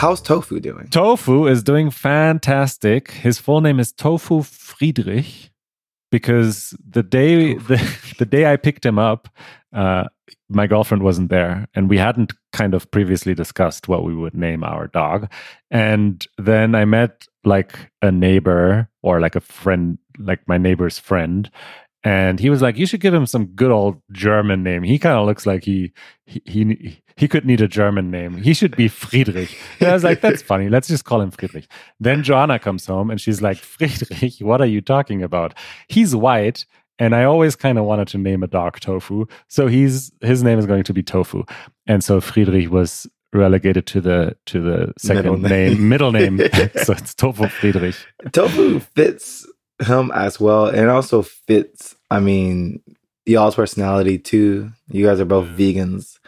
How's Tofu doing? Tofu is doing fantastic. His full name is Tofu Friedrich because the day the, the day I picked him up, uh, my girlfriend wasn't there, and we hadn't kind of previously discussed what we would name our dog. And then I met like a neighbor or like a friend, like my neighbor's friend, and he was like, "You should give him some good old German name. He kind of looks like he he." he he could need a German name. He should be Friedrich. And I was like, that's funny. Let's just call him Friedrich. Then Joanna comes home and she's like, Friedrich, what are you talking about? He's white. And I always kind of wanted to name a dog Tofu. So he's his name is going to be Tofu. And so Friedrich was relegated to the to the second middle name. name, middle name. so it's Tofu Friedrich. Tofu fits him as well. And also fits, I mean, y'all's personality too. You guys are both vegans.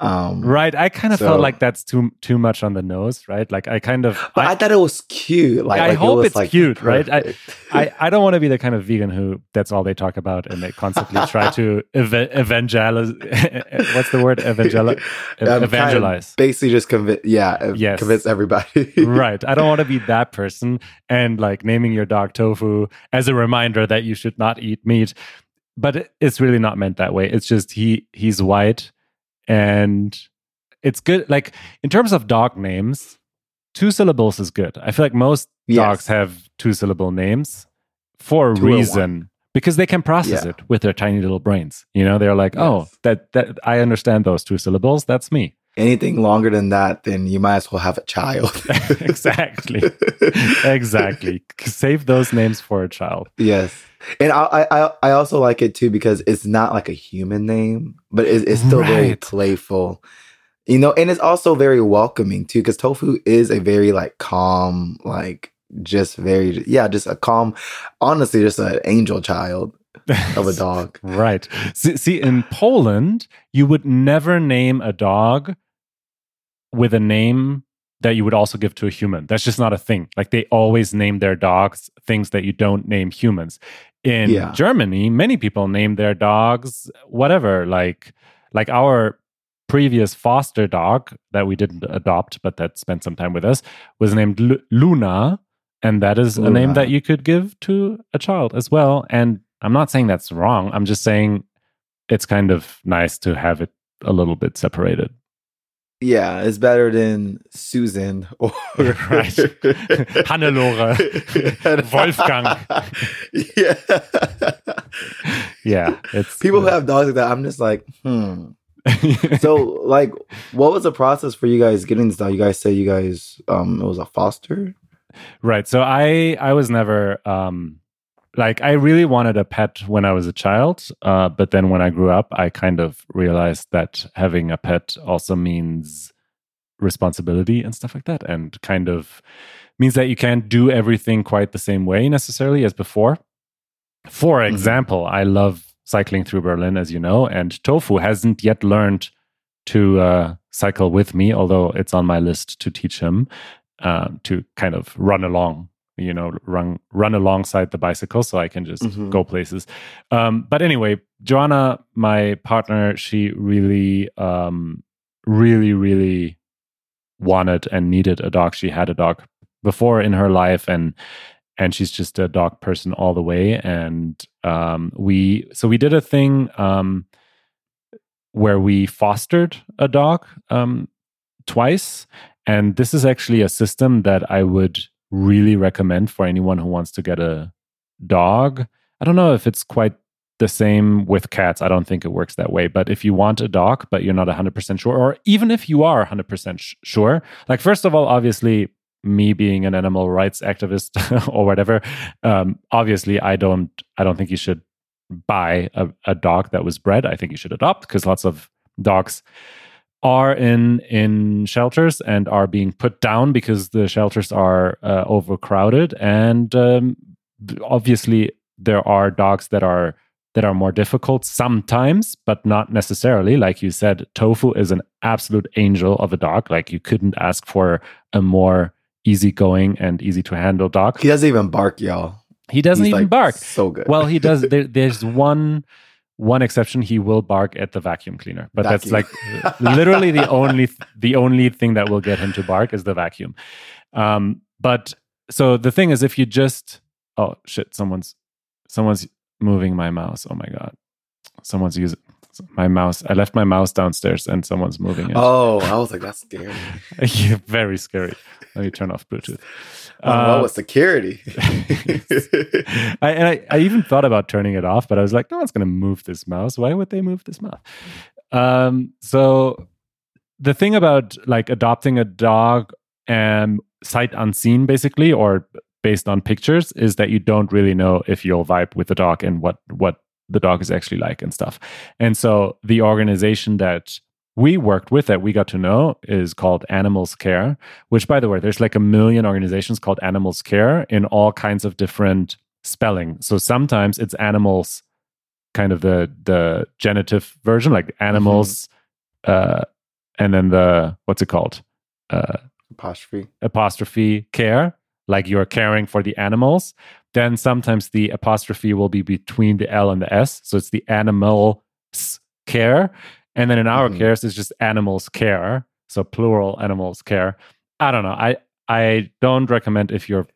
Um, right. I kind of so, felt like that's too too much on the nose, right? Like I kind of. But I, I thought it was cute. Like I like hope it it's like cute, perfect. right? I, I, I don't want to be the kind of vegan who that's all they talk about and they constantly try to ev- evangelize. what's the word? Evangel- evangelize. basically, just convince. Yeah. Yes. Convince everybody. right. I don't want to be that person and like naming your dog tofu as a reminder that you should not eat meat. But it's really not meant that way. It's just he he's white and it's good. Like in terms of dog names, two syllables is good. I feel like most yes. dogs have two syllable names for a two reason because they can process yeah. it with their tiny little brains. You know, they're like, oh, yes. oh, that that I understand those two syllables. That's me. Anything longer than that, then you might as well have a child. exactly, exactly. Save those names for a child. Yes, and I I I also like it too because it's not like a human name, but it's, it's still right. very playful. You know, and it's also very welcoming too because tofu is a very like calm, like just very yeah, just a calm, honestly, just an angel child of a dog. right. See, see, in Poland, you would never name a dog with a name that you would also give to a human. That's just not a thing. Like they always name their dogs things that you don't name humans. In yeah. Germany, many people name their dogs whatever, like like our previous foster dog that we didn't adopt but that spent some time with us was named L- Luna and that is Luna. a name that you could give to a child as well and I'm not saying that's wrong. I'm just saying it's kind of nice to have it a little bit separated. Yeah, it's better than Susan or right. Hannelore, Wolfgang. yeah, yeah. It's people uh, who have dogs like that. I'm just like, hmm. so, like, what was the process for you guys getting this dog? You guys say you guys, um, it was a foster, right? So I, I was never, um, like I really wanted a pet when I was a child, uh, but then when I grew up, I kind of realized that having a pet also means responsibility and stuff like that, and kind of means that you can't do everything quite the same way necessarily as before. For mm-hmm. example, mm-hmm. I love cycling through Berlin, as you know, and Tofu hasn't yet learned to uh, cycle with me, although it's on my list to teach him uh, to kind of run along you know run run alongside the bicycle so i can just mm-hmm. go places. Um, but anyway joanna my partner she really um, really really wanted and needed a dog. She had a dog before in her life and and she's just a dog person all the way. And um, we so we did a thing um, where we fostered a dog um, twice. And this is actually a system that i would really recommend for anyone who wants to get a dog. I don't know if it's quite the same with cats. I don't think it works that way. But if you want a dog, but you're not 100% sure, or even if you are 100% sh- sure, like, first of all, obviously, me being an animal rights activist or whatever, um, obviously, I don't, I don't think you should buy a, a dog that was bred. I think you should adopt because lots of dogs are in in shelters and are being put down because the shelters are uh, overcrowded. And um, obviously there are dogs that are that are more difficult sometimes but not necessarily. Like you said tofu is an absolute angel of a dog. Like you couldn't ask for a more easygoing and easy to handle dog. He doesn't even bark y'all. He doesn't He's even like bark. so good. Well he does. There, there's one one exception he will bark at the vacuum cleaner. But vacuum. that's like literally the only the only thing that will get him to bark is the vacuum. Um, but so the thing is if you just oh shit someone's someone's moving my mouse. Oh my god. Someone's using my mouse i left my mouse downstairs and someone's moving it oh i was like that's scary yeah, very scary let me turn off bluetooth Oh, uh, well, with security. I, and I, I even thought about turning it off, but I was like, no one's going to move this mouse. Why would they move this mouse? Um, so the thing about like adopting a dog and sight unseen, basically, or based on pictures, is that you don't really know if you'll vibe with the dog and what what the dog is actually like and stuff. And so the organization that we worked with that we got to know is called Animals Care, which, by the way, there's like a million organizations called Animals Care in all kinds of different spelling. So sometimes it's animals, kind of the the genitive version, like animals, mm-hmm. uh, and then the what's it called? Uh, apostrophe apostrophe care, like you're caring for the animals. Then sometimes the apostrophe will be between the L and the S, so it's the animals care and then in our mm-hmm. case, it's just animals care. So plural animals care. I don't know. I I don't recommend if you're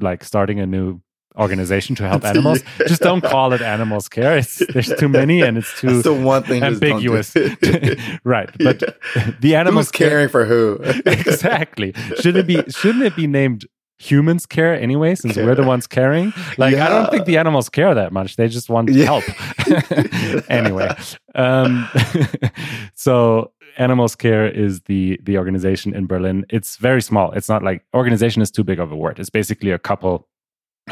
like starting a new organization to help animals. Just don't call it animals care. It's, there's too many and it's too the one thing ambiguous. right. But yeah. the animals Who's caring for who? exactly. Should it be shouldn't it be named humans care anyway, since care. we're the ones caring. Like, yeah. I don't think the animals care that much. They just want yeah. help. anyway, um, so Animals Care is the the organization in Berlin. It's very small. It's not like organization is too big of a word. It's basically a couple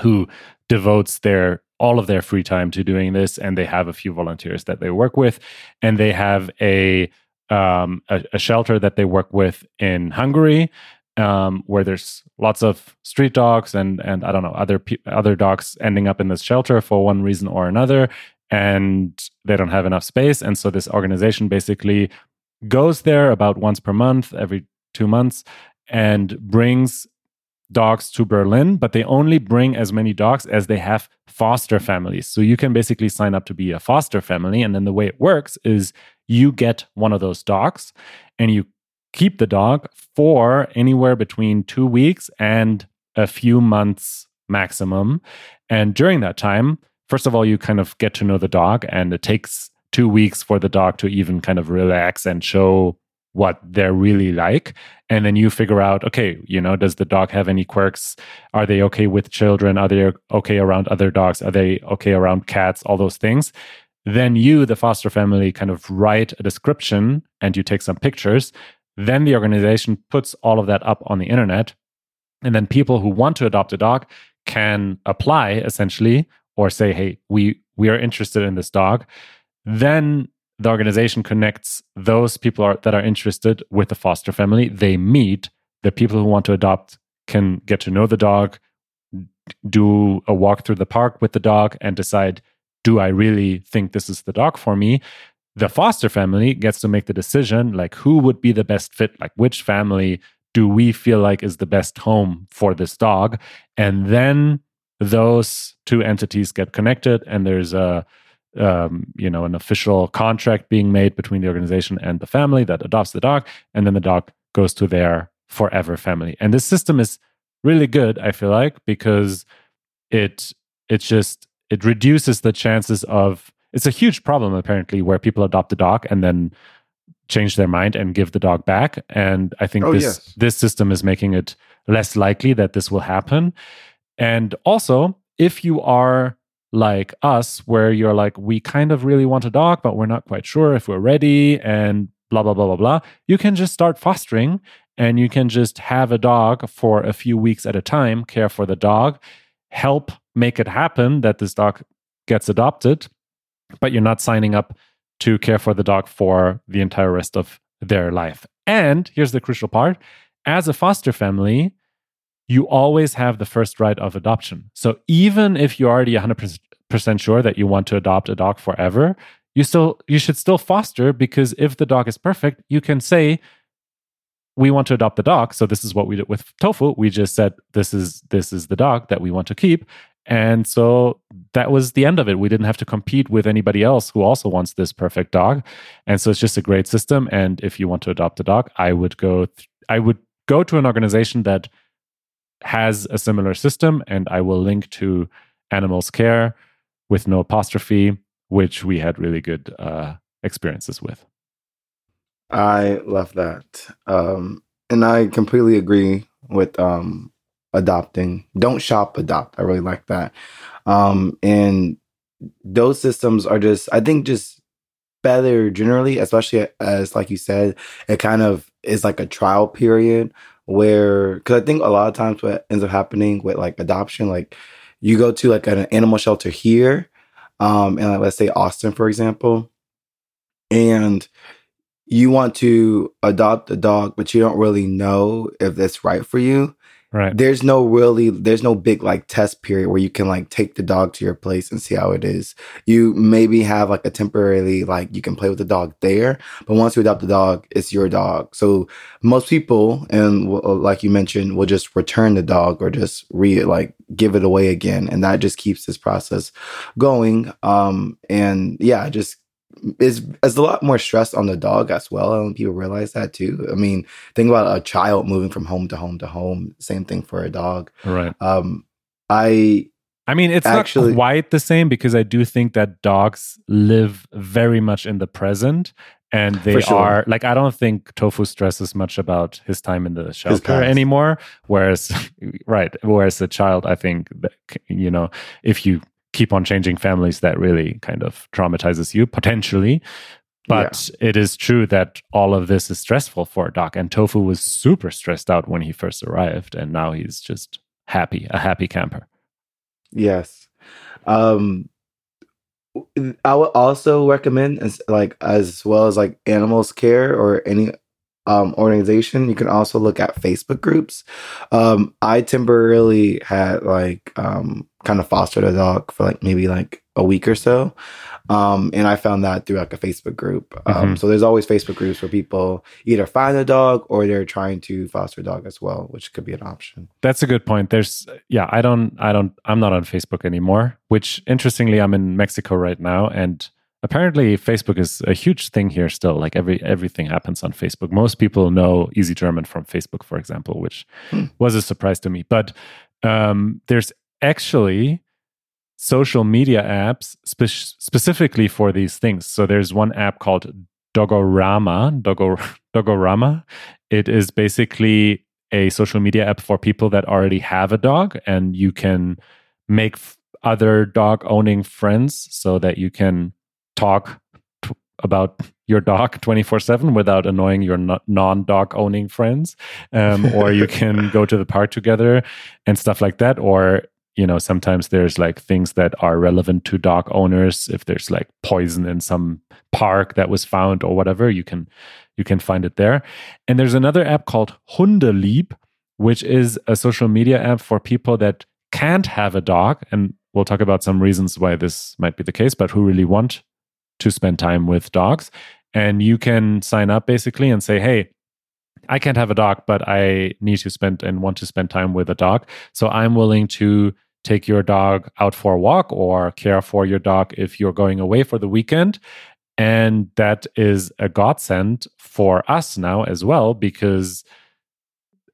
who devotes their all of their free time to doing this, and they have a few volunteers that they work with, and they have a um, a, a, shelter that they work with in Hungary um, where there's lots of street dogs and and I don't know other pe- other dogs ending up in this shelter for one reason or another, and they don't have enough space, and so this organization basically goes there about once per month, every two months, and brings dogs to Berlin, but they only bring as many dogs as they have foster families. So you can basically sign up to be a foster family. And then the way it works is you get one of those dogs and you keep the dog for anywhere between two weeks and a few months maximum. And during that time, first of all, you kind of get to know the dog, and it takes two weeks for the dog to even kind of relax and show what they're really like. And then you figure out, okay, you know, does the dog have any quirks? Are they okay with children? Are they okay around other dogs? Are they okay around cats? All those things. Then you, the foster family, kind of write a description and you take some pictures then the organization puts all of that up on the internet. And then people who want to adopt a dog can apply essentially or say, hey, we, we are interested in this dog. Then the organization connects those people are, that are interested with the foster family. They meet. The people who want to adopt can get to know the dog, do a walk through the park with the dog, and decide do I really think this is the dog for me? The foster family gets to make the decision like who would be the best fit like which family do we feel like is the best home for this dog? And then those two entities get connected and there's a um, you know an official contract being made between the organization and the family that adopts the dog and then the dog goes to their forever family. And this system is really good i feel like because it it just it reduces the chances of it's a huge problem apparently where people adopt a dog and then change their mind and give the dog back. And i think oh, this yes. this system is making it less likely that this will happen. And also if you are like us where you're like we kind of really want a dog but we're not quite sure if we're ready and blah blah blah blah blah you can just start fostering and you can just have a dog for a few weeks at a time care for the dog help make it happen that this dog gets adopted but you're not signing up to care for the dog for the entire rest of their life. And here's the crucial part as a foster family, you always have the first right of adoption. So even if you're already 100% sure that you want to adopt a dog forever, you still you should still foster because if the dog is perfect, you can say we want to adopt the dog. So this is what we did with Tofu. We just said this is this is the dog that we want to keep And so that was the end of it. We didn't have to compete with anybody else who also wants this perfect dog. And so it's just a great system. And if you want to adopt a dog, I would go, th- I would go to an organization that has a similar system and I will link to Animals Care with no apostrophe, which we had really good uh, experiences with. I love that. Um, and I completely agree with um, adopting. Don't shop, adopt. I really like that. Um, and those systems are just, I think, just better generally, especially as, like you said, it kind of is like a trial period where, because I think a lot of times what ends up happening with like adoption, like you go to like an animal shelter here, um, and like, let's say Austin, for example, and you want to adopt a dog, but you don't really know if that's right for you. Right. There's no really, there's no big like test period where you can like take the dog to your place and see how it is. You maybe have like a temporarily, like you can play with the dog there, but once you adopt the dog, it's your dog. So most people, and like you mentioned, will just return the dog or just re like give it away again. And that just keeps this process going. Um, and yeah, just is is a lot more stress on the dog as well. and people realize that too. I mean, think about a child moving from home to home to home. Same thing for a dog. Right. Um, I. I mean, it's actually, not quite the same because I do think that dogs live very much in the present, and they sure. are like I don't think Tofu stresses much about his time in the shelter anymore. Whereas, right, whereas the child, I think that you know, if you keep on changing families that really kind of traumatizes you potentially. But yeah. it is true that all of this is stressful for doc and tofu was super stressed out when he first arrived and now he's just happy a happy camper. Yes. Um i would also recommend as like as well as like animals care or any um, organization. You can also look at Facebook groups. Um, I temporarily had like um, kind of fostered a dog for like maybe like a week or so. Um, and I found that through like a Facebook group. Um, mm-hmm. So there's always Facebook groups where people either find a dog or they're trying to foster a dog as well, which could be an option. That's a good point. There's, yeah, I don't, I don't, I'm not on Facebook anymore, which interestingly, I'm in Mexico right now. And apparently facebook is a huge thing here still. Like every everything happens on facebook. Most people know easy german from facebook for example which hmm. was a surprise to me. But um, there's actually social media apps spe- specifically for these things. So there's one app called dogorama. Dogo, dogorama. It is basically a social media app for people that already have a dog and you can make f- other dog owning friends so that you can talk t- about your dog 24 7 without annoying your non dog owning friends. Um, or you can go to the park together and stuff like that. Or, you know, sometimes there's like things that are relevant to dog owners. If there's like poison in some park that was found or whatever, you can you can find it there. And there's another app called Hundelieb, which is a social media app for people that can't have a dog. And we'll talk about some reasons why this might be the case, but who really want to spend time with dogs. And you can sign up basically and say, hey, I can't have a dog, but I need to spend and want to spend time with a dog. So I'm willing to take your dog out for a walk or care for your dog if you're going away for the weekend. And that is a godsend for us now as well, because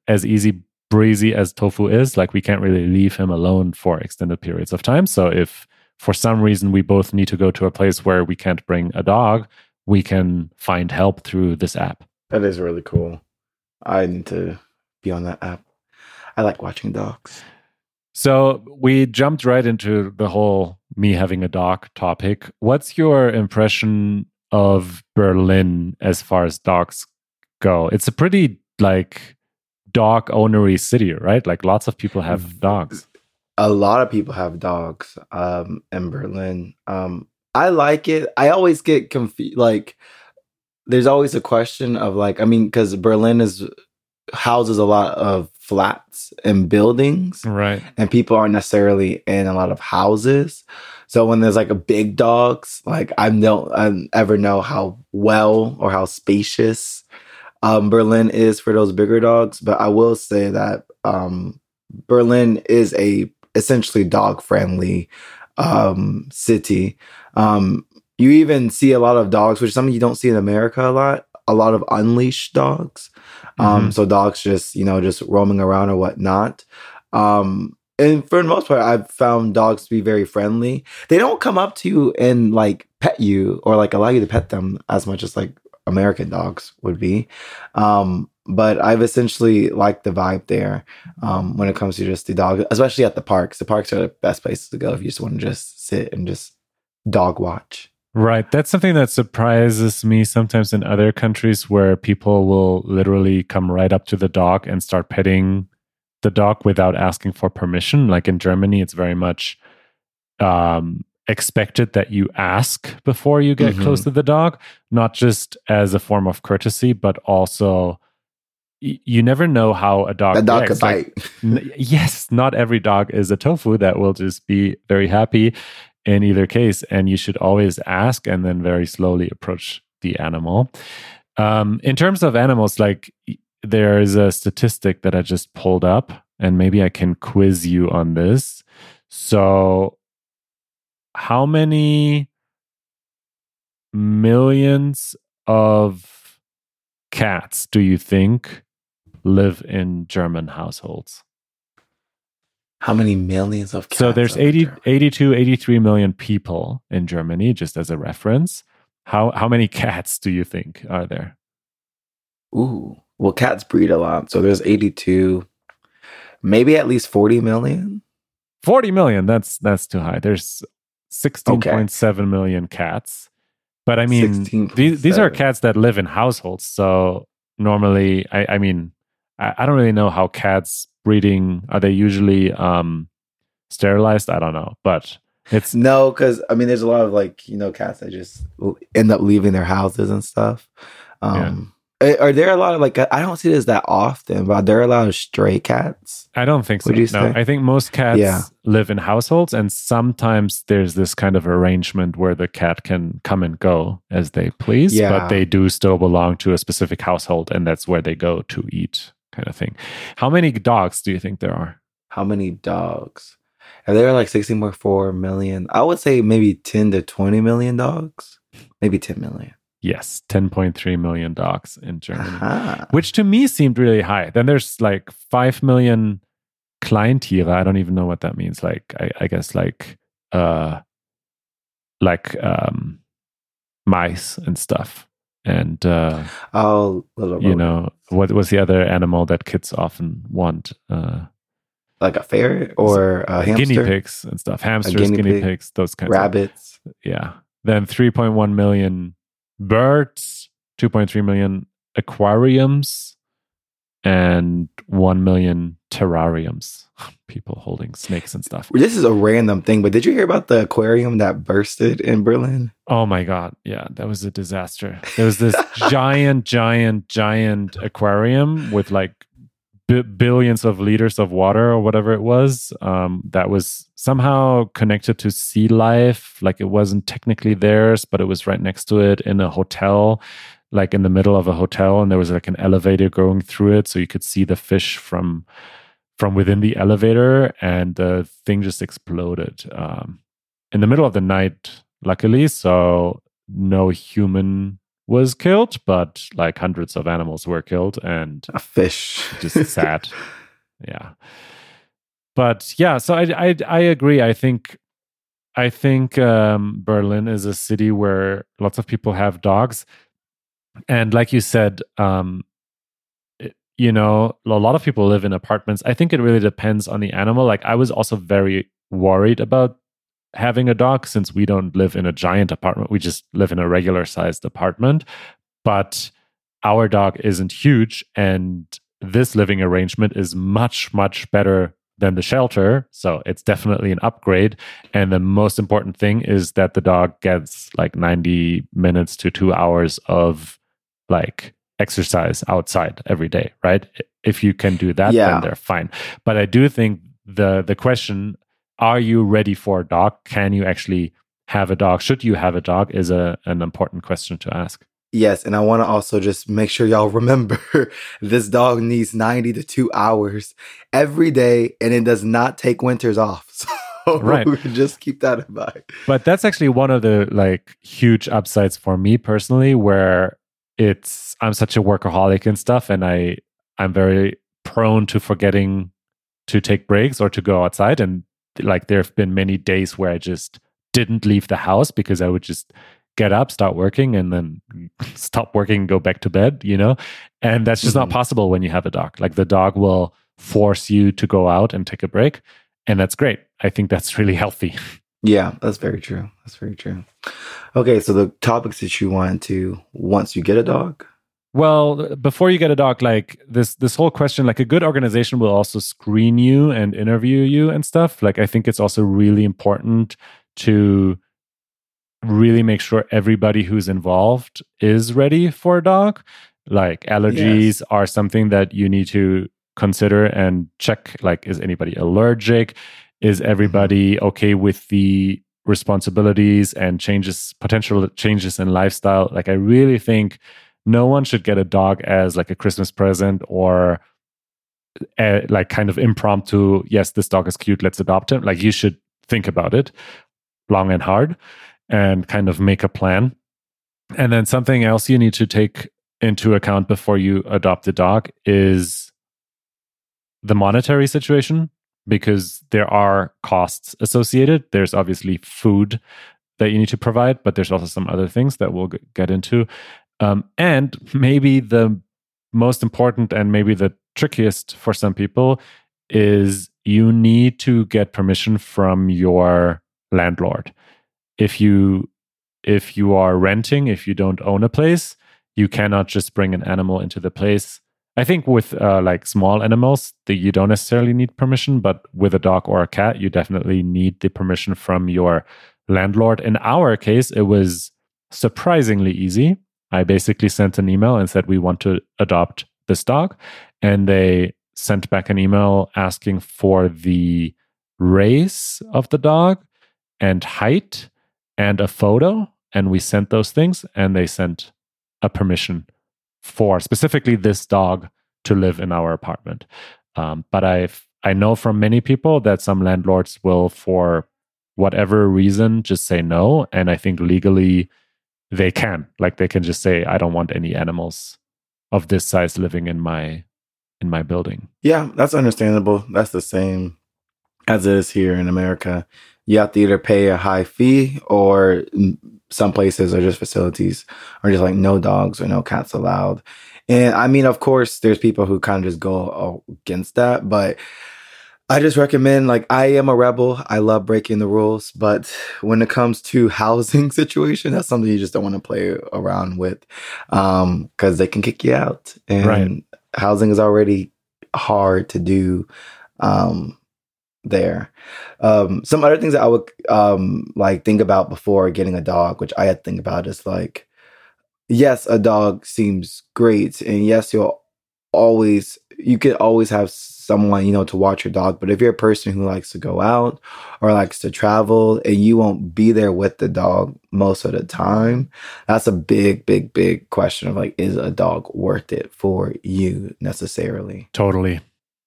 as easy breezy as tofu is, like we can't really leave him alone for extended periods of time. So if for some reason we both need to go to a place where we can't bring a dog, we can find help through this app. That is really cool. I need to be on that app. I like watching dogs. So we jumped right into the whole me having a dog topic. What's your impression of Berlin as far as dogs go? It's a pretty like dog ownery city, right? Like lots of people have mm. dogs a lot of people have dogs um, in Berlin. Um, I like it. I always get confused. Like, there's always a question of like, I mean, because Berlin is houses a lot of flats and buildings, right? And people aren't necessarily in a lot of houses. So when there's like a big dogs, like I don't I ever know how well or how spacious um, Berlin is for those bigger dogs. But I will say that um, Berlin is a essentially dog friendly um, city. Um, you even see a lot of dogs, which is something you don't see in America a lot. A lot of unleashed dogs. Um, mm-hmm. So dogs just you know just roaming around or whatnot. Um, and for the most part, I've found dogs to be very friendly. They don't come up to you and like pet you or like allow you to pet them as much as like American dogs would be. Um, but I've essentially liked the vibe there um, when it comes to just the dog, especially at the parks. The parks are the best places to go if you just want to just sit and just dog watch. Right. That's something that surprises me sometimes in other countries where people will literally come right up to the dog and start petting the dog without asking for permission. Like in Germany, it's very much um, expected that you ask before you get mm-hmm. close to the dog, not just as a form of courtesy, but also you never know how a dog. A dog could bite. Like, yes, not every dog is a tofu that will just be very happy in either case, and you should always ask and then very slowly approach the animal. Um, in terms of animals, like there is a statistic that I just pulled up, and maybe I can quiz you on this. So, how many millions of cats do you think live in German households? How many millions of So there's 80, 82, 83 million people in Germany, just as a reference. How how many cats do you think are there? Ooh, well, cats breed a lot. So there's 82, maybe at least 40 million. 40 million. That's that's too high. There's 16.7 okay. million cats. But I mean, these, these are cats that live in households. So normally, I, I mean, I, I, don't really know how cats breeding are they usually um, sterilized? I don't know, but it's no, because I mean, there's a lot of like you know cats that just end up leaving their houses and stuff. Um, Eh, are there a lot of like I don't see this that often, but there are there a lot of stray cats? I don't think so. No, say? I think most cats yeah. live in households, and sometimes there's this kind of arrangement where the cat can come and go as they please, yeah. but they do still belong to a specific household, and that's where they go to eat, kind of thing. How many dogs do you think there are? How many dogs? Are there like 16.4 million? I would say maybe 10 to 20 million dogs. Maybe 10 million. Yes, 10.3 million dogs in Germany, Aha. which to me seemed really high. Then there's like 5 million Kleintiere. I don't even know what that means. Like, I, I guess like, uh, like, um, mice and stuff. And, uh, oh, you know, what was the other animal that kids often want? Uh, like a ferret or a hamster? Guinea pigs and stuff. Hamsters, guinea, guinea pig, pigs, those kinds of rabbits. Of, yeah. Then 3.1 million birds, 2.3 million aquariums, and 1 million terrariums. People holding snakes and stuff. This is a random thing, but did you hear about the aquarium that bursted in Berlin? Oh my God. Yeah, that was a disaster. There was this giant, giant, giant aquarium with like b- billions of liters of water or whatever it was um, that was somehow connected to sea life like it wasn't technically theirs but it was right next to it in a hotel like in the middle of a hotel and there was like an elevator going through it so you could see the fish from from within the elevator and the thing just exploded um, in the middle of the night luckily so no human was killed, but like hundreds of animals were killed and a fish. just sad. yeah. But yeah, so I, I I agree. I think I think um, Berlin is a city where lots of people have dogs, and like you said, um, it, you know, a lot of people live in apartments. I think it really depends on the animal. Like I was also very worried about having a dog since we don't live in a giant apartment. We just live in a regular sized apartment. But our dog isn't huge. And this living arrangement is much, much better than the shelter. So it's definitely an upgrade. And the most important thing is that the dog gets like 90 minutes to two hours of like exercise outside every day, right? If you can do that, yeah. then they're fine. But I do think the the question are you ready for a dog? Can you actually have a dog? Should you have a dog? Is a an important question to ask. Yes, and I want to also just make sure y'all remember this dog needs 90 to 2 hours every day and it does not take winters off. So right. just keep that in mind. But that's actually one of the like huge upsides for me personally where it's I'm such a workaholic and stuff and I I'm very prone to forgetting to take breaks or to go outside and like there have been many days where I just didn't leave the house because I would just get up, start working, and then stop working, and go back to bed, you know? And that's just mm-hmm. not possible when you have a dog. Like the dog will force you to go out and take a break. And that's great. I think that's really healthy. Yeah, that's very true. That's very true. Okay, so the topics that you want to once you get a dog? Well, before you get a dog, like this this whole question, like a good organization will also screen you and interview you and stuff. Like I think it's also really important to really make sure everybody who's involved is ready for a dog. Like allergies yes. are something that you need to consider and check. Like, is anybody allergic? Is everybody okay with the responsibilities and changes, potential changes in lifestyle? Like, I really think no one should get a dog as like a Christmas present or a, eh, like kind of impromptu. Yes, this dog is cute. Let's adopt him. Like, you should think about it long and hard and kind of make a plan. And then something else you need to take into account before you adopt a dog is the monetary situation because there are costs associated. There's obviously food that you need to provide, but there's also some other things that we'll get into. Um, and maybe the most important and maybe the trickiest for some people is you need to get permission from your landlord if you if you are renting, if you don't own a place, you cannot just bring an animal into the place. I think with uh, like small animals, the, you don't necessarily need permission, but with a dog or a cat, you definitely need the permission from your landlord. In our case, it was surprisingly easy. I basically sent an email and said we want to adopt this dog, and they sent back an email asking for the race of the dog and height and a photo and we sent those things and they sent a permission for specifically this dog to live in our apartment. Um, but i i know from many people that some landlords will for whatever reason just say no. And i think legally they can. Like they can just say i don't want any animals of this size living in my in my building. Yeah that's understandable. That's the same as it is here in america you have to either pay a high fee or some places are just facilities are just like no dogs or no cats allowed. And I mean, of course, there's people who kind of just go against that, but I just recommend like I am a rebel. I love breaking the rules, but when it comes to housing situation, that's something you just don't want to play around with um cuz they can kick you out. And right. housing is already hard to do um there. Um, some other things that I would um, like think about before getting a dog, which I had to think about, is like, yes, a dog seems great, and yes, you'll always you could always have someone you know to watch your dog. But if you're a person who likes to go out or likes to travel, and you won't be there with the dog most of the time, that's a big, big, big question of like, is a dog worth it for you necessarily? Totally.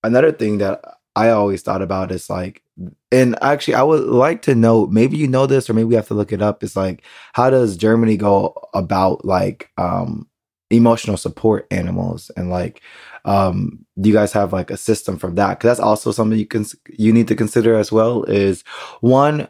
Another thing that I always thought about is like, and actually, I would like to know. Maybe you know this, or maybe we have to look it up. Is like, how does Germany go about like um emotional support animals, and like, um, do you guys have like a system for that? Because that's also something you can you need to consider as well. Is one,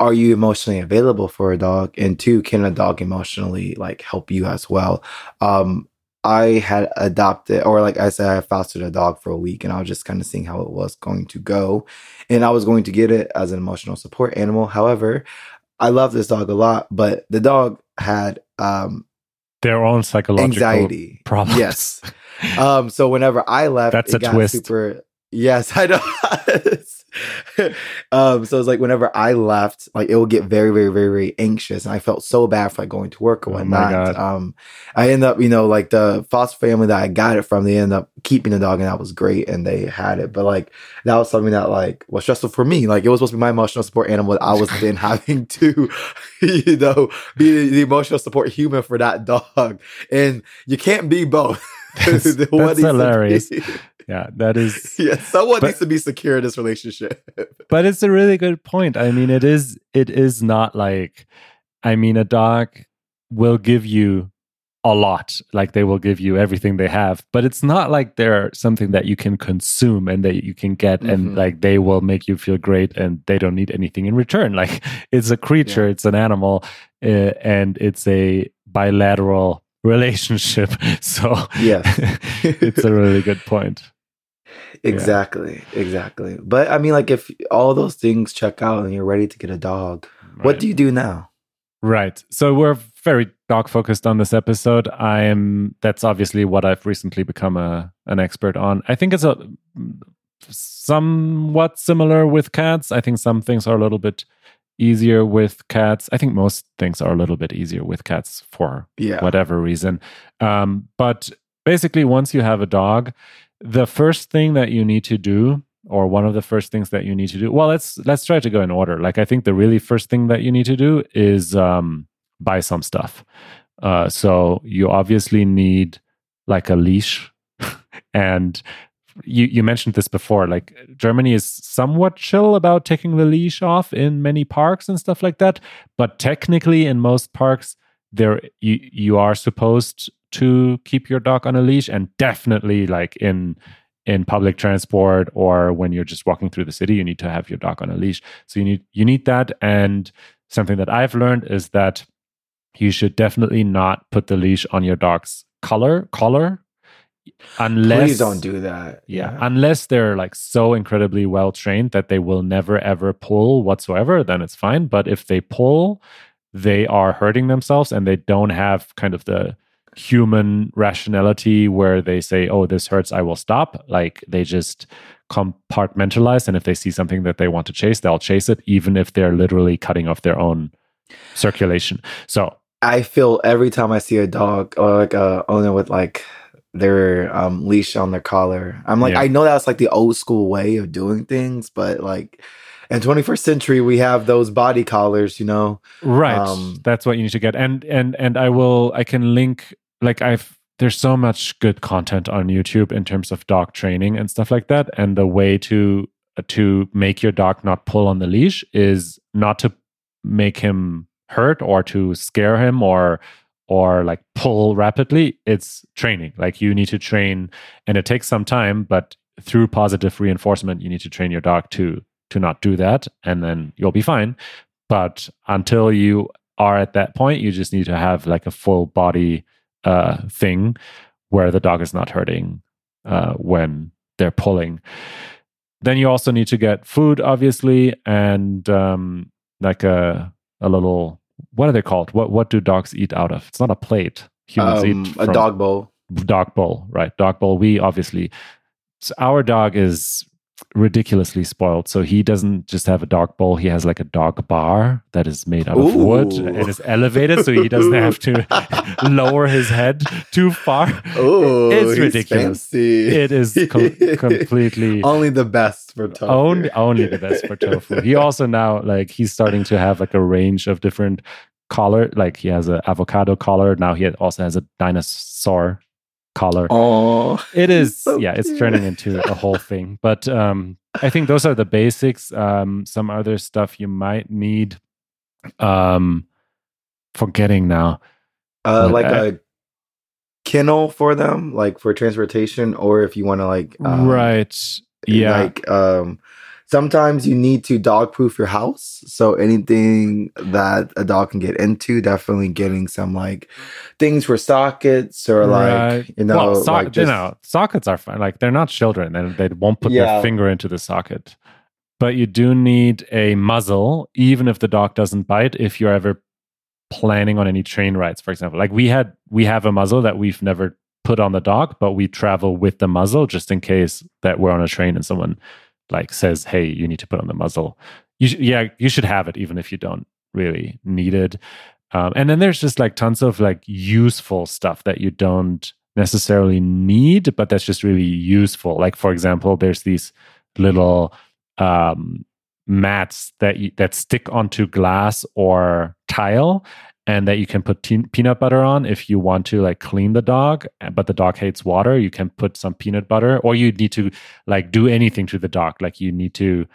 are you emotionally available for a dog and two can a dog emotionally like help you as well um I had adopted, or like I said, I fostered a dog for a week and I was just kind of seeing how it was going to go. And I was going to get it as an emotional support animal. However, I love this dog a lot, but the dog had um, their own psychological anxiety problems. Yes. Um, so whenever I left, that's a twist. Super, yes, I know. um, so it's like whenever I left, like it would get very, very, very, very anxious, and I felt so bad for like going to work or oh whatnot. Oh um, I end up, you know, like the foster family that I got it from, they end up keeping the dog, and that was great, and they had it. But like that was something that like was stressful for me. Like it was supposed to be my emotional support animal. I was then having to, you know, be the emotional support human for that dog, and you can't be both. That's, that's hilarious. Yeah, that is. yeah, someone but, needs to be secure in this relationship. but it's a really good point. I mean, it is. It is not like. I mean, a dog will give you a lot like they will give you everything they have but it's not like they're something that you can consume and that you can get mm-hmm. and like they will make you feel great and they don't need anything in return like it's a creature yeah. it's an animal uh, and it's a bilateral relationship so yeah it's a really good point exactly yeah. exactly but i mean like if all those things check out and you're ready to get a dog right. what do you do now right so we're very dog focused on this episode. I am that's obviously what I've recently become a an expert on. I think it's a somewhat similar with cats. I think some things are a little bit easier with cats. I think most things are a little bit easier with cats for yeah. whatever reason. Um, but basically, once you have a dog, the first thing that you need to do or one of the first things that you need to do well let's let's try to go in order. Like i think the really first thing that you need to do is um, buy some stuff. Uh, so you obviously need like a leash. And you you mentioned this before like germany is somewhat chill about taking the leash off in many parks and stuff like that. But technically in most parks there you you are supposed to keep your dog on a leash and definitely like in in public transport or when you're just walking through the city you need to have your dog on a leash. So you need you need that. And something that i've learned is that you should definitely not put the leash on your dog's collar collar unless please don't do that. Yeah, yeah, unless they're like so incredibly well trained that they will never ever pull whatsoever then it's fine. But if they pull they are hurting themselves and they don't have kind of the human rationality where they say oh this hurts i will stop like they just compartmentalize and if they see something that they want to chase they'll chase it even if they're literally cutting off their own circulation so I feel every time I see a dog or like a owner with like their um, leash on their collar. I'm like, yeah. I know that's like the old school way of doing things, but like in 21st century, we have those body collars, you know. Right. Um, that's what you need to get. And and and I will. I can link. Like I've. There's so much good content on YouTube in terms of dog training and stuff like that. And the way to to make your dog not pull on the leash is not to make him hurt or to scare him or or like pull rapidly it's training like you need to train and it takes some time but through positive reinforcement you need to train your dog to to not do that and then you'll be fine but until you are at that point you just need to have like a full body uh thing where the dog is not hurting uh when they're pulling then you also need to get food obviously and um like a a little what are they called? What what do dogs eat out of? It's not a plate. Humans um, eat a dog bowl. Dog bowl, right? Dog bowl. We obviously so our dog is ridiculously spoiled. So he doesn't just have a dog bowl, he has like a dog bar that is made out of wood and is elevated so he doesn't have to lower his head too far. Oh, it's ridiculous. It is com- completely only the best for tofu. Only only the best for tofu. he also now like he's starting to have like a range of different collar like he has an avocado collar now he also has a dinosaur collar. Oh, it is. So yeah, cute. it's turning into a whole thing. But um, I think those are the basics. Um, some other stuff you might need. Um, forgetting now. Uh, like I, a kennel for them, like for transportation, or if you want to like um, right, yeah, like um sometimes you need to dog proof your house. So anything that a dog can get into, definitely getting some like things for sockets or right. like you know, well, so- like just, you know, sockets are fine. Like they're not children; they they won't put yeah. their finger into the socket. But you do need a muzzle, even if the dog doesn't bite. If you're ever planning on any train rides, for example, like we had, we have a muzzle that we've never put on the dog, but we travel with the muzzle just in case that we're on a train and someone like says, "Hey, you need to put on the muzzle." You sh- yeah, you should have it even if you don't really need it. Um, and then there's just like tons of like useful stuff that you don't necessarily need, but that's just really useful. Like for example, there's these little um, mats that you, that stick onto glass or tile and that you can put te- peanut butter on if you want to like clean the dog but the dog hates water you can put some peanut butter or you need to like do anything to the dog. Like you need to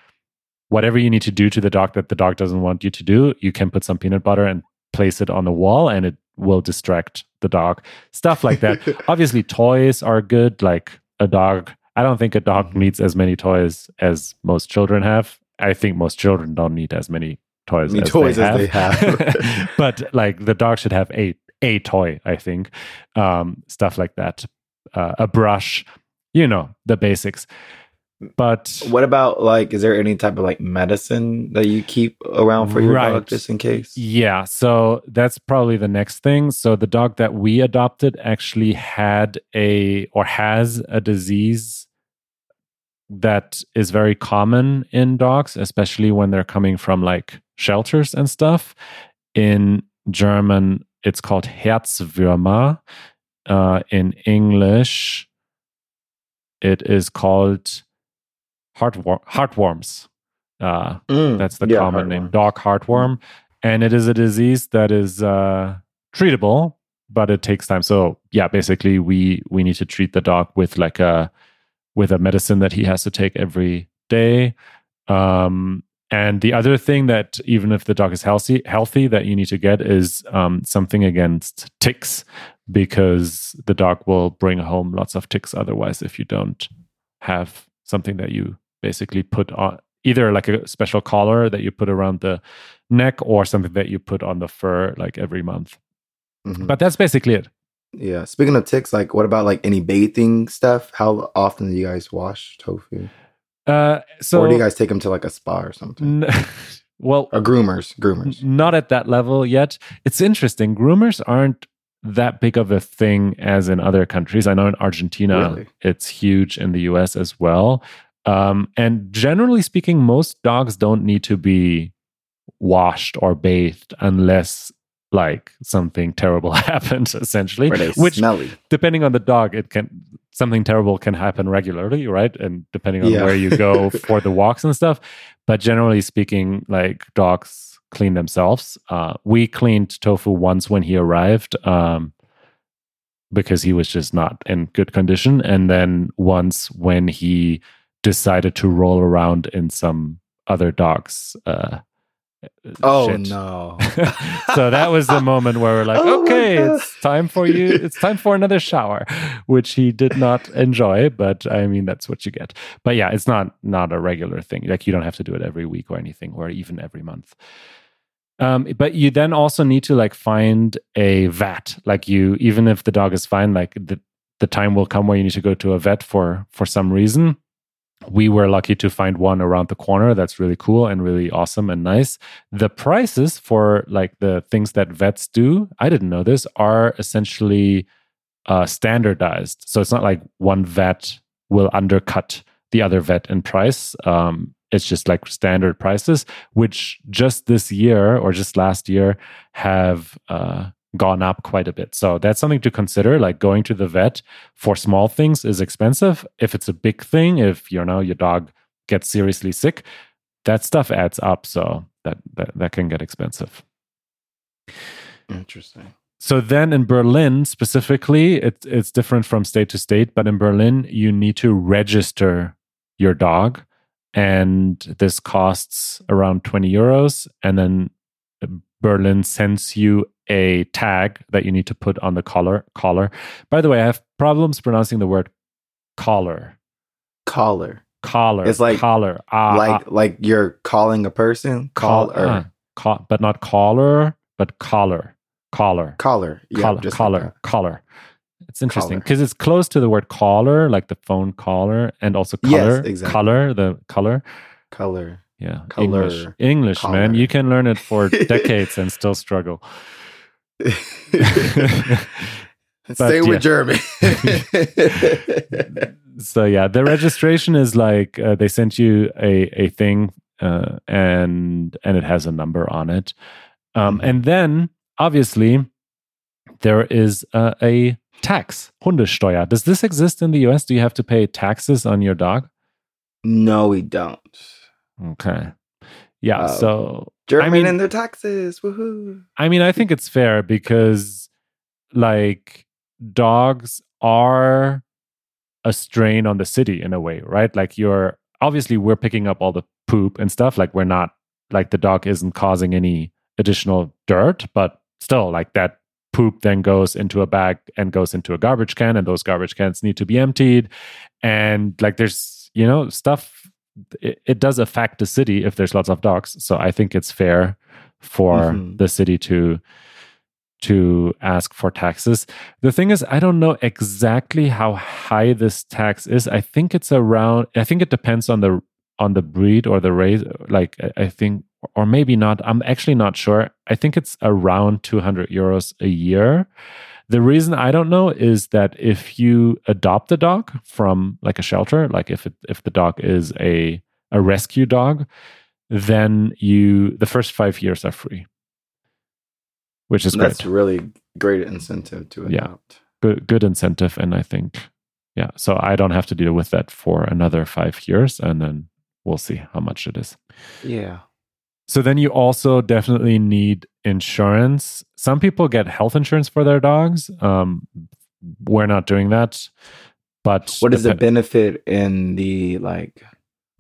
whatever you need to do to the dog that the dog doesn't want you to do you can put some peanut butter and place it on the wall and it will distract the dog. Stuff like that. Obviously toys are good like a dog i don't think a dog mm-hmm. needs as many toys as most children have. I think most children don't need as many toys, as, toys they as they have. but like the dog should have a a toy, I think. Um, stuff like that. Uh, a brush, you know, the basics. But what about like is there any type of like medicine that you keep around for your right. dog just in case? Yeah, so that's probably the next thing. So the dog that we adopted actually had a or has a disease that is very common in dogs, especially when they're coming from like shelters and stuff. In German, it's called Herzwürmer. Uh, in English, it is called heartwor- heartworms. Uh, mm, that's the yeah, common name, dog heartworm. And it is a disease that is uh, treatable, but it takes time. So yeah, basically, we we need to treat the dog with like a with a medicine that he has to take every day. Um, and the other thing that even if the dog is healthy, healthy that you need to get is um, something against ticks because the dog will bring home lots of ticks otherwise if you don't have something that you basically put on either like a special collar that you put around the neck or something that you put on the fur like every month. Mm-hmm. But that's basically it. Yeah. Speaking of ticks, like what about like any bathing stuff? How often do you guys wash tofu? Uh, so or do you guys take them to like a spa or something? N- well, or groomers, groomers. Not at that level yet. It's interesting. Groomers aren't that big of a thing as in other countries. I know in Argentina really? it's huge in the US as well. Um, and generally speaking, most dogs don't need to be washed or bathed unless like something terrible happens essentially which smelly. depending on the dog it can something terrible can happen regularly right and depending on yeah. where you go for the walks and stuff but generally speaking like dogs clean themselves uh, we cleaned tofu once when he arrived um, because he was just not in good condition and then once when he decided to roll around in some other dogs uh, Oh shit. no! so that was the moment where we're like, oh okay, it's time for you. It's time for another shower, which he did not enjoy. But I mean, that's what you get. But yeah, it's not not a regular thing. Like you don't have to do it every week or anything, or even every month. Um, but you then also need to like find a vet. Like you, even if the dog is fine, like the the time will come where you need to go to a vet for for some reason we were lucky to find one around the corner that's really cool and really awesome and nice. The prices for like the things that vets do, I didn't know this, are essentially uh, standardized. So it's not like one vet will undercut the other vet in price. Um, it's just like standard prices, which just this year or just last year have uh, gone up quite a bit. So that's something to consider. Like going to the vet for small things is expensive. If it's a big thing, if you know your dog gets seriously sick, that stuff adds up. So that that, that can get expensive. Interesting. So then in Berlin specifically, it, it's different from state to state, but in Berlin, you need to register your dog. And this costs around 20 euros. And then Berlin sends you a tag that you need to put on the collar. Collar. By the way, I have problems pronouncing the word collar. Collar. Collar. It's like collar. Uh, like like you're calling a person. Collar. Uh, call, but not collar, but collar. Collar. Collar. Yeah, collar. Collar. Like collar. It's interesting because it's close to the word caller, like the phone caller, and also color. Yes, exactly. Color, the color. Color. Yeah. Color. English. English, color. man. You can learn it for decades and still struggle. Stay with German. so yeah, the registration is like uh, they sent you a a thing uh, and and it has a number on it, um, mm-hmm. and then obviously there is uh, a tax Hundesteuer. Does this exist in the U.S.? Do you have to pay taxes on your dog? No, we don't. Okay. Yeah. Uh, so German I mean, and their taxes. Woohoo. I mean, I think it's fair because like dogs are a strain on the city in a way, right? Like you're obviously we're picking up all the poop and stuff. Like we're not like the dog isn't causing any additional dirt, but still like that poop then goes into a bag and goes into a garbage can and those garbage cans need to be emptied and like there's you know stuff it, it does affect the city if there's lots of dogs so i think it's fair for mm-hmm. the city to to ask for taxes. The thing is, I don't know exactly how high this tax is. I think it's around. I think it depends on the on the breed or the race. Like I think, or maybe not. I'm actually not sure. I think it's around 200 euros a year. The reason I don't know is that if you adopt a dog from like a shelter, like if it, if the dog is a a rescue dog, then you the first five years are free which is that's great. really great incentive to adopt. Yeah, good good incentive, and I think yeah, so I don't have to deal with that for another five years, and then we'll see how much it is. Yeah. So then you also definitely need insurance. Some people get health insurance for their dogs. Um, we're not doing that. But what is the benefit in the like?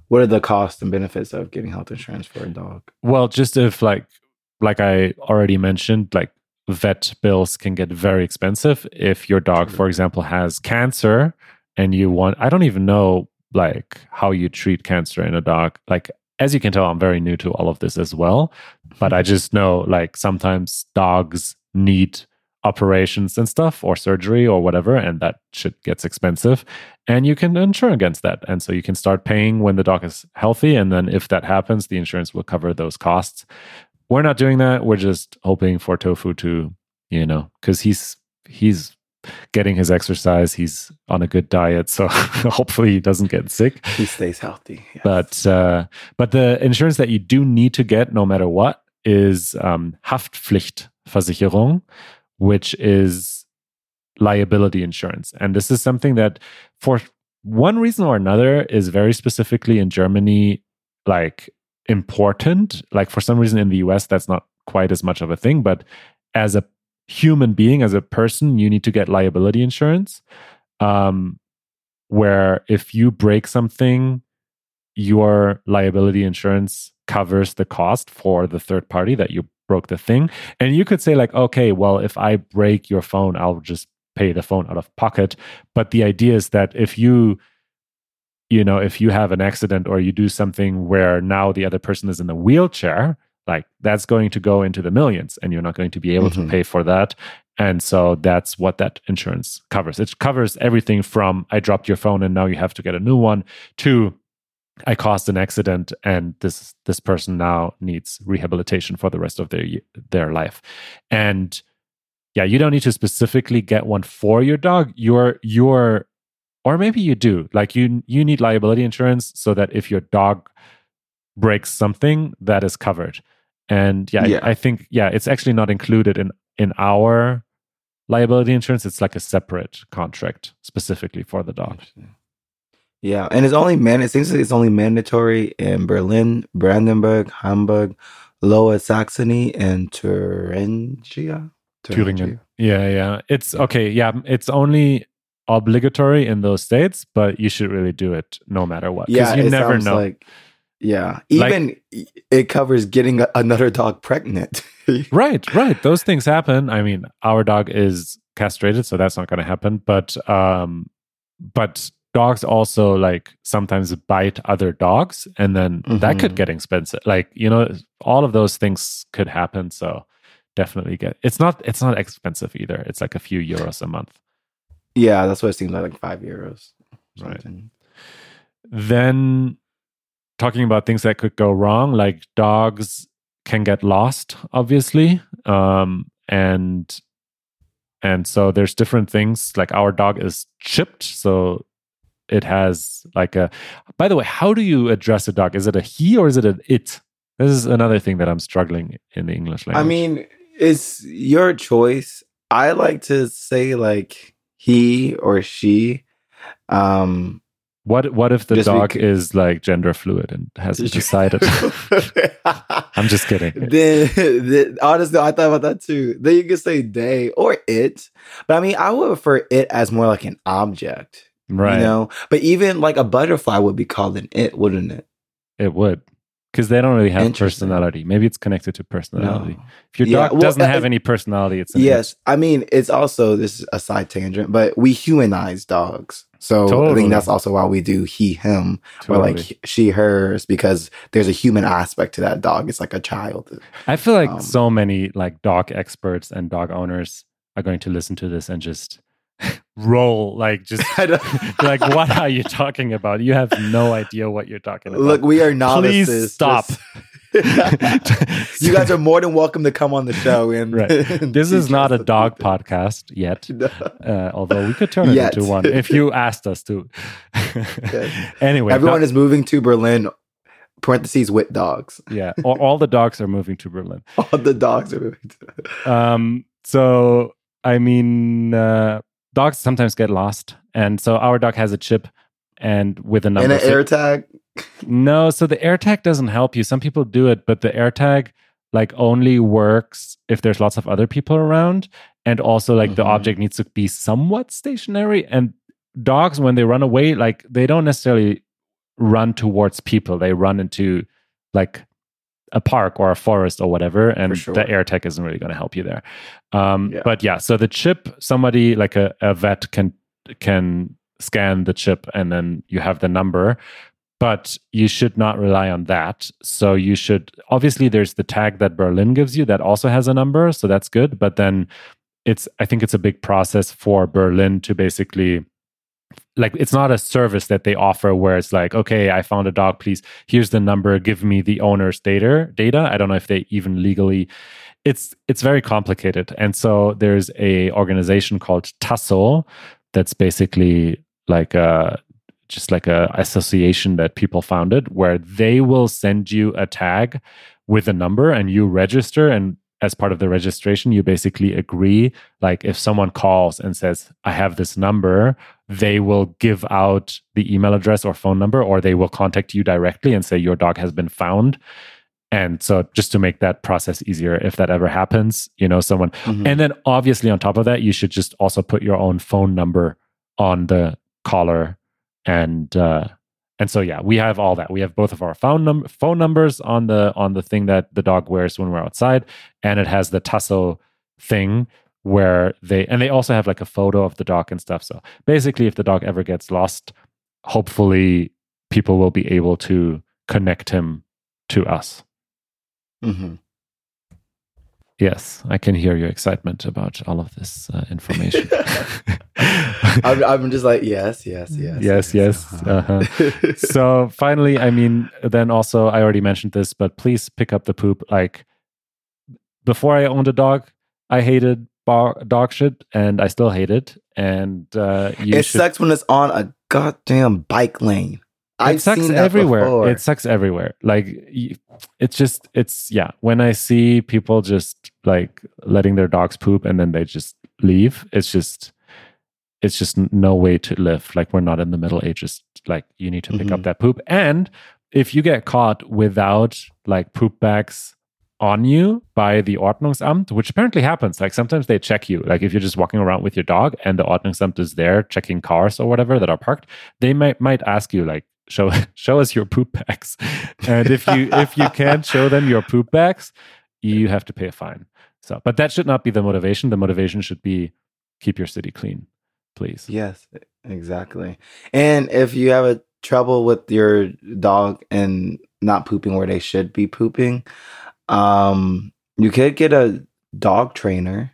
What are the costs and benefits of getting health insurance for a dog? Well, just if like like I already mentioned, like vet bills can get very expensive if your dog, for example, has cancer and you want I don't even know like how you treat cancer in a dog. Like as you can tell, I'm very new to all of this as well. But I just know like sometimes dogs need operations and stuff or surgery or whatever, and that shit gets expensive. And you can insure against that. And so you can start paying when the dog is healthy. And then if that happens, the insurance will cover those costs. We're not doing that. We're just hoping for Tofu to, you know, because he's he's getting his exercise. He's on a good diet, so hopefully he doesn't get sick. He stays healthy. Yes. But uh, but the insurance that you do need to get, no matter what, is um, Haftpflichtversicherung, which is liability insurance, and this is something that for one reason or another is very specifically in Germany, like important. Like for some reason in the US, that's not quite as much of a thing. But as a human being, as a person, you need to get liability insurance. Um, where if you break something, your liability insurance covers the cost for the third party that you broke the thing. And you could say, like, okay, well, if I break your phone, I'll just pay the phone out of pocket. But the idea is that if you you know, if you have an accident or you do something where now the other person is in a wheelchair, like that's going to go into the millions and you're not going to be able mm-hmm. to pay for that. And so that's what that insurance covers. It covers everything from I dropped your phone and now you have to get a new one to I caused an accident and this this person now needs rehabilitation for the rest of their their life. And yeah, you don't need to specifically get one for your dog. Your your or maybe you do like you you need liability insurance so that if your dog breaks something that is covered and yeah, yeah. I, I, think yeah it's actually not included in in our liability insurance it's like a separate contract specifically for the dog yeah and it's only man it seems like it's only mandatory in berlin brandenburg hamburg lower saxony and thuringia Thuringen. Yeah, yeah. It's okay. Yeah, it's only obligatory in those states, but you should really do it no matter what. Yeah, you never know. Like, yeah, even like, it covers getting another dog pregnant. right, right. Those things happen. I mean, our dog is castrated, so that's not going to happen. But um, but dogs also like sometimes bite other dogs, and then mm-hmm. that could mm-hmm. get expensive. Like you know, all of those things could happen. So definitely get. It's not. It's not expensive either. It's like a few euros a month. Yeah, that's what it seems like, like five euros. Right. Then talking about things that could go wrong, like dogs can get lost, obviously. Um, and And so there's different things. Like our dog is chipped, so it has like a. By the way, how do you address a dog? Is it a he or is it an it? This is another thing that I'm struggling in the English language. I mean, it's your choice. I like to say like he or she. Um, what what if the dog is like gender fluid and hasn't decided? I'm just kidding. Then, then, honestly, I thought about that too. Then you could say they or it, but I mean, I would refer it as more like an object, right? You know, but even like a butterfly would be called an it, wouldn't it? It would because they don't really have personality. Maybe it's connected to personality. No. If your yeah, dog well, doesn't uh, have any personality, it's yes. I mean, it's also this is a side tangent, but we humanize dogs. So totally. I think that's also why we do he him totally. or like she hers because there's a human aspect to that dog. It's like a child. I feel like um, so many like dog experts and dog owners are going to listen to this and just roll like just like what are you talking about? You have no idea what you're talking about. Look we are novices. please stop you guys are more than welcome to come on the show and, right. this is not a dog podcast yet uh, although we could turn it yet. into one if you asked us to. Anyway everyone is moving to berlin parentheses with dogs. Yeah all, all the dogs are moving to berlin. All the dogs are moving to um so i mean uh dogs sometimes get lost, and so our dog has a chip and with a number. And an AirTag. No, so the AirTag doesn't help you. Some people do it, but the AirTag like only works if there's lots of other people around, and also like mm-hmm. the object needs to be somewhat stationary. And dogs, when they run away, like they don't necessarily run towards people; they run into like a park or a forest or whatever, and sure. the AirTag isn't really going to help you there. Um, yeah. But yeah, so the chip, somebody like a, a vet can can scan the chip, and then you have the number. But you should not rely on that. So you should obviously there's the tag that Berlin gives you that also has a number, so that's good. But then it's I think it's a big process for Berlin to basically like it's not a service that they offer where it's like okay i found a dog please here's the number give me the owner's data data. I don't know if they even legally it's it's very complicated. And so there's a organization called tasso that's basically like a just like a association that people founded where they will send you a tag with a number and you register and as part of the registration you basically agree like if someone calls and says i have this number they will give out the email address or phone number, or they will contact you directly and say your dog has been found. And so, just to make that process easier, if that ever happens, you know, someone, mm-hmm. and then obviously on top of that, you should just also put your own phone number on the collar, and uh, and so yeah, we have all that. We have both of our phone num- phone numbers on the on the thing that the dog wears when we're outside, and it has the Tasso thing where they and they also have like a photo of the dog and stuff. So basically, if the dog ever gets lost, hopefully people will be able to connect him to us. Mm-hmm. Yes, I can hear your excitement about all of this uh, information. I'm, I'm, just like, yes, yes, yes. Yes, yes. yes. Uh-huh. uh-huh. so finally, I mean, then also, I already mentioned this, but please pick up the poop. Like, before I owned a dog, I hated bar, dog shit, and I still hate it. And uh, it should... sucks when it's on a goddamn bike lane. It sucks everywhere. Before. It sucks everywhere. Like it's just it's yeah. When I see people just like letting their dogs poop and then they just leave, it's just it's just no way to live. Like we're not in the Middle Ages. Like you need to pick mm-hmm. up that poop. And if you get caught without like poop bags on you by the Ordnungsamt, which apparently happens. Like sometimes they check you. Like if you're just walking around with your dog and the Ordnungsamt is there checking cars or whatever that are parked, they might might ask you like, show show us your poop bags. And if you if you can't show them your poop bags, you have to pay a fine. So, but that should not be the motivation. The motivation should be keep your city clean, please. Yes, exactly. And if you have a trouble with your dog and not pooping where they should be pooping, um, you could get a dog trainer.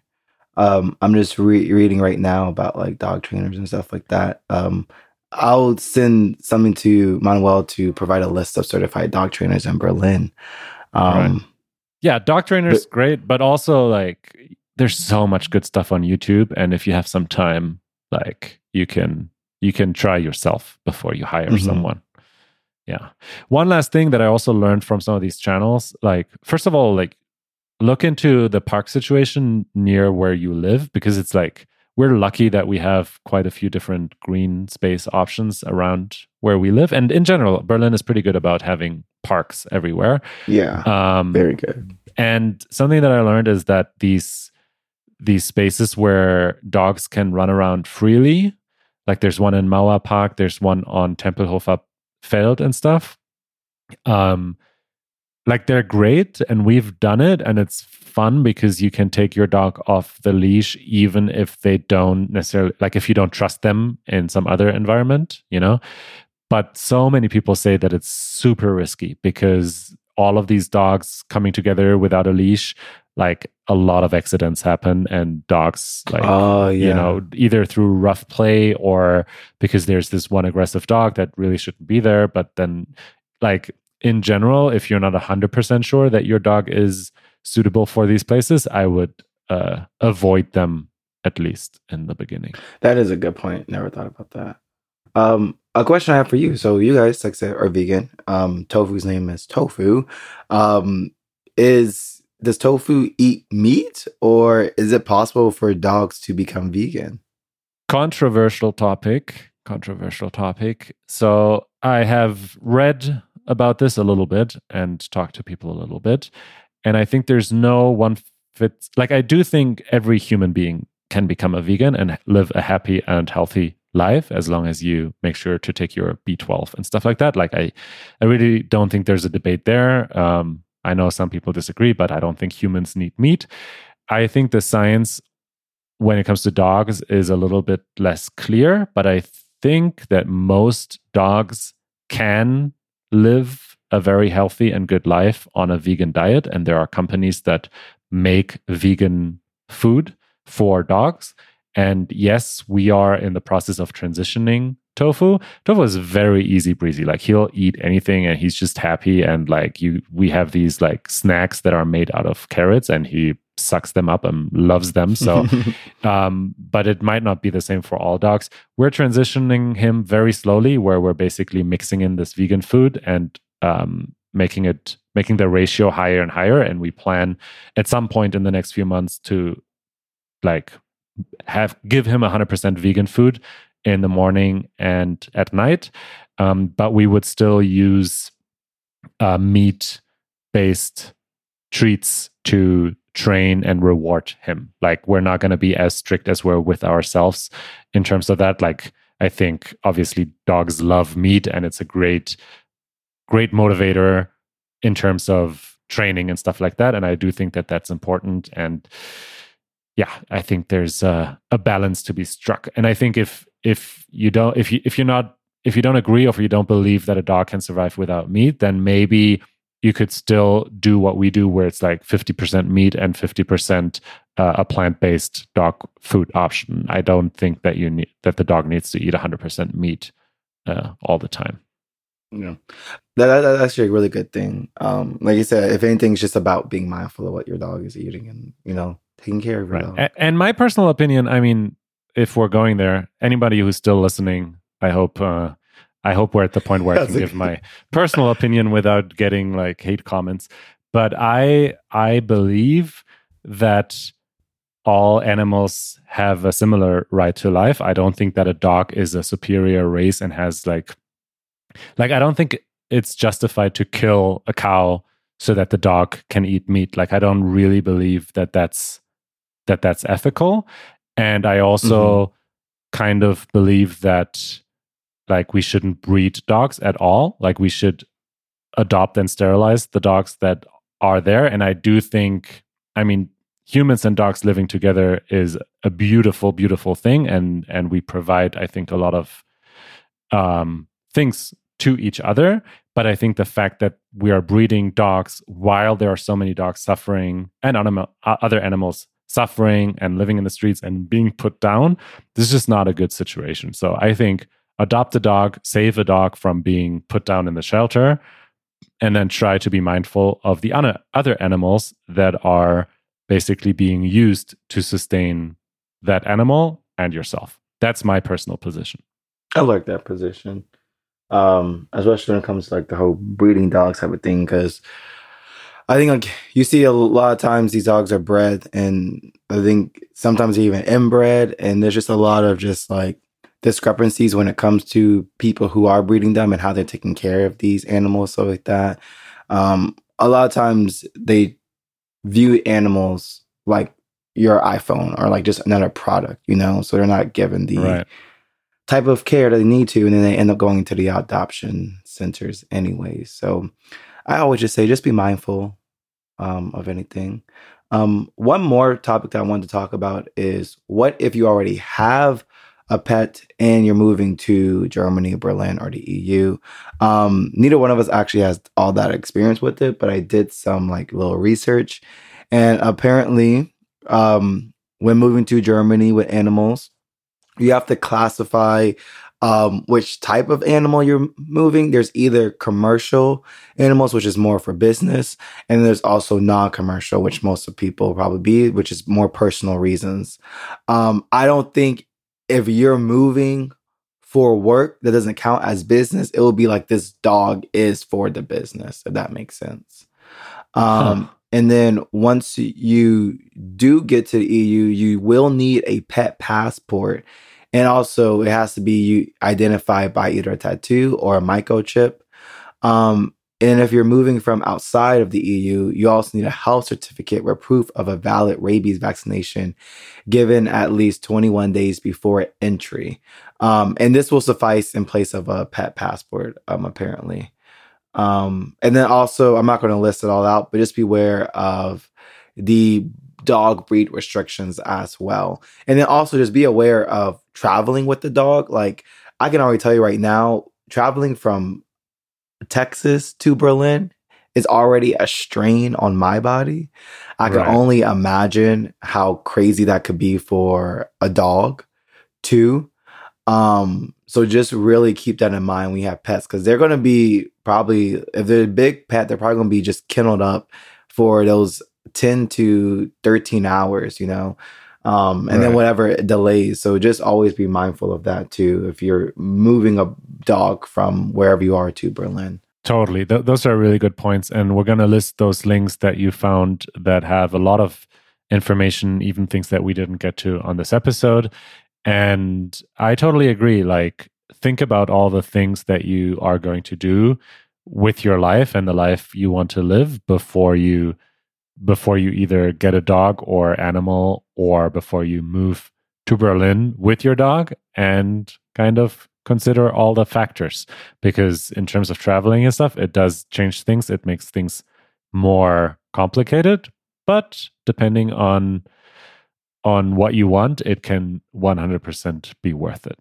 Um, I'm just re- reading right now about like dog trainers and stuff like that. Um, I'll send something to Manuel to provide a list of certified dog trainers in Berlin. Um, right. Yeah, dog trainers but, great, but also like there's so much good stuff on YouTube, and if you have some time, like you can you can try yourself before you hire mm-hmm. someone. Yeah. One last thing that I also learned from some of these channels, like first of all, like look into the park situation near where you live because it's like we're lucky that we have quite a few different green space options around where we live. And in general berlin is pretty good about having parks everywhere. Yeah um, very good. and something that i learned is that these these spaces where dogs can run around freely like there's one in mauer park there's one on tempelhofer feld and stuff um like they're great and we've done it and it's fun because you can take your dog off the leash even if they don't necessarily like if you don't trust them in some other environment you know but so many people say that it's super risky because all of these dogs coming together without a leash like a lot of accidents happen and dogs like oh, yeah. you know either through rough play or because there's this one aggressive dog that really shouldn't be there but then like in general, if you're not 100% sure that your dog is suitable for these places, I would uh, avoid them at least in the beginning. That is a good point. Never thought about that. Um, a question I have for you. So you guys, like I said, are vegan. Um, Tofu's name is Tofu. Um, is does Tofu eat meat, or is it possible for dogs to become vegan? Controversial topic. Controversial topic. So I have read about this a little bit and talk to people a little bit. And I think there's no one fits like I do think every human being can become a vegan and live a happy and healthy life as long as you make sure to take your B12 and stuff like that. Like I I really don't think there's a debate there. Um, I know some people disagree, but I don't think humans need meat. I think the science when it comes to dogs is a little bit less clear, but I think that most dogs can live a very healthy and good life on a vegan diet. And there are companies that make vegan food for dogs. And yes, we are in the process of transitioning tofu. Tofu is very easy breezy. Like he'll eat anything and he's just happy. And like you, we have these like snacks that are made out of carrots and he sucks them up and loves them. So, um, but it might not be the same for all dogs. We're transitioning him very slowly, where we're basically mixing in this vegan food and um, making it making the ratio higher and higher. And we plan at some point in the next few months to like have give him 100% vegan food in the morning and at night. Um, but we would still use uh, meat based treats to train and reward him. Like we're not going to be as strict as we're with ourselves in terms of that. Like I think obviously dogs love meat and it's a great, great motivator in terms of training and stuff like that. And I do think that that's important. And yeah, I think there's a, a balance to be struck. And I think if if you don't if you if you're not if you don't agree or if you don't believe that a dog can survive without meat, then maybe you could still do what we do where it's like 50% meat and 50% uh, a plant-based dog food option. I don't think that you need that the dog needs to eat 100% meat uh, all the time. Yeah. That, that, that's actually a really good thing. Um, like you said if anything it's just about being mindful of what your dog is eating and you know taking care of your right. dog. And my personal opinion i mean if we're going there anybody who's still listening i hope uh, I hope we're at the point where I can give my personal opinion without getting like hate comments. But I I believe that all animals have a similar right to life. I don't think that a dog is a superior race and has like like I don't think it's justified to kill a cow so that the dog can eat meat. Like I don't really believe that that's that that's ethical. And I also mm-hmm. kind of believe that like we shouldn't breed dogs at all. Like we should adopt and sterilize the dogs that are there. And i do think i mean humans and dogs living together is a beautiful beautiful thing. And and we provide i think a lot of um things to each other. But i think the fact that we are breeding dogs while there are so many dogs suffering and animal, other animals suffering and living in the streets and being put down this is just not a good situation so i think adopt a dog, save a dog from being put down in the shelter, and then try to be mindful of the other animals that are basically being used to sustain that animal and yourself. That's my personal position. I like that position, um, especially when it comes to like the whole breeding dogs type of thing. Because I think like you see a lot of times these dogs are bred, and I think sometimes they're even inbred, and there's just a lot of just like discrepancies when it comes to people who are breeding them and how they're taking care of these animals, stuff like that. Um, a lot of times they view animals like your iPhone or like just another product, you know, so they're not given the right. type of care that they need to, and then they end up going to the adoption centers anyways. So I always just say just be mindful um, of anything. Um, one more topic that I wanted to talk about is what if you already have a pet and you're moving to Germany, Berlin, or the EU. Um, neither one of us actually has all that experience with it, but I did some like little research, and apparently, um, when moving to Germany with animals, you have to classify um, which type of animal you're moving. There's either commercial animals, which is more for business, and there's also non-commercial, which most of people probably be, which is more personal reasons. Um, I don't think if you're moving for work that doesn't count as business, it will be like this dog is for the business, if that makes sense. Um, huh. And then once you do get to the EU, you will need a pet passport. And also, it has to be identified by either a tattoo or a microchip. Um, and if you're moving from outside of the EU, you also need a health certificate where proof of a valid rabies vaccination given at least 21 days before entry. Um, and this will suffice in place of a pet passport, um, apparently. Um, and then also, I'm not going to list it all out, but just beware of the dog breed restrictions as well. And then also just be aware of traveling with the dog. Like, I can already tell you right now, traveling from Texas to Berlin is already a strain on my body. I can only imagine how crazy that could be for a dog, too. Um, so just really keep that in mind when you have pets because they're going to be probably, if they're a big pet, they're probably going to be just kenneled up for those 10 to 13 hours, you know, um, and right. then whatever delays. So just always be mindful of that too if you're moving a dog from wherever you are to Berlin. Totally. Th- those are really good points. And we're going to list those links that you found that have a lot of information, even things that we didn't get to on this episode. And I totally agree. Like, think about all the things that you are going to do with your life and the life you want to live before you before you either get a dog or animal or before you move to Berlin with your dog and kind of consider all the factors. Because in terms of traveling and stuff it does change things. It makes things more complicated. But depending on on what you want it can 100% be worth it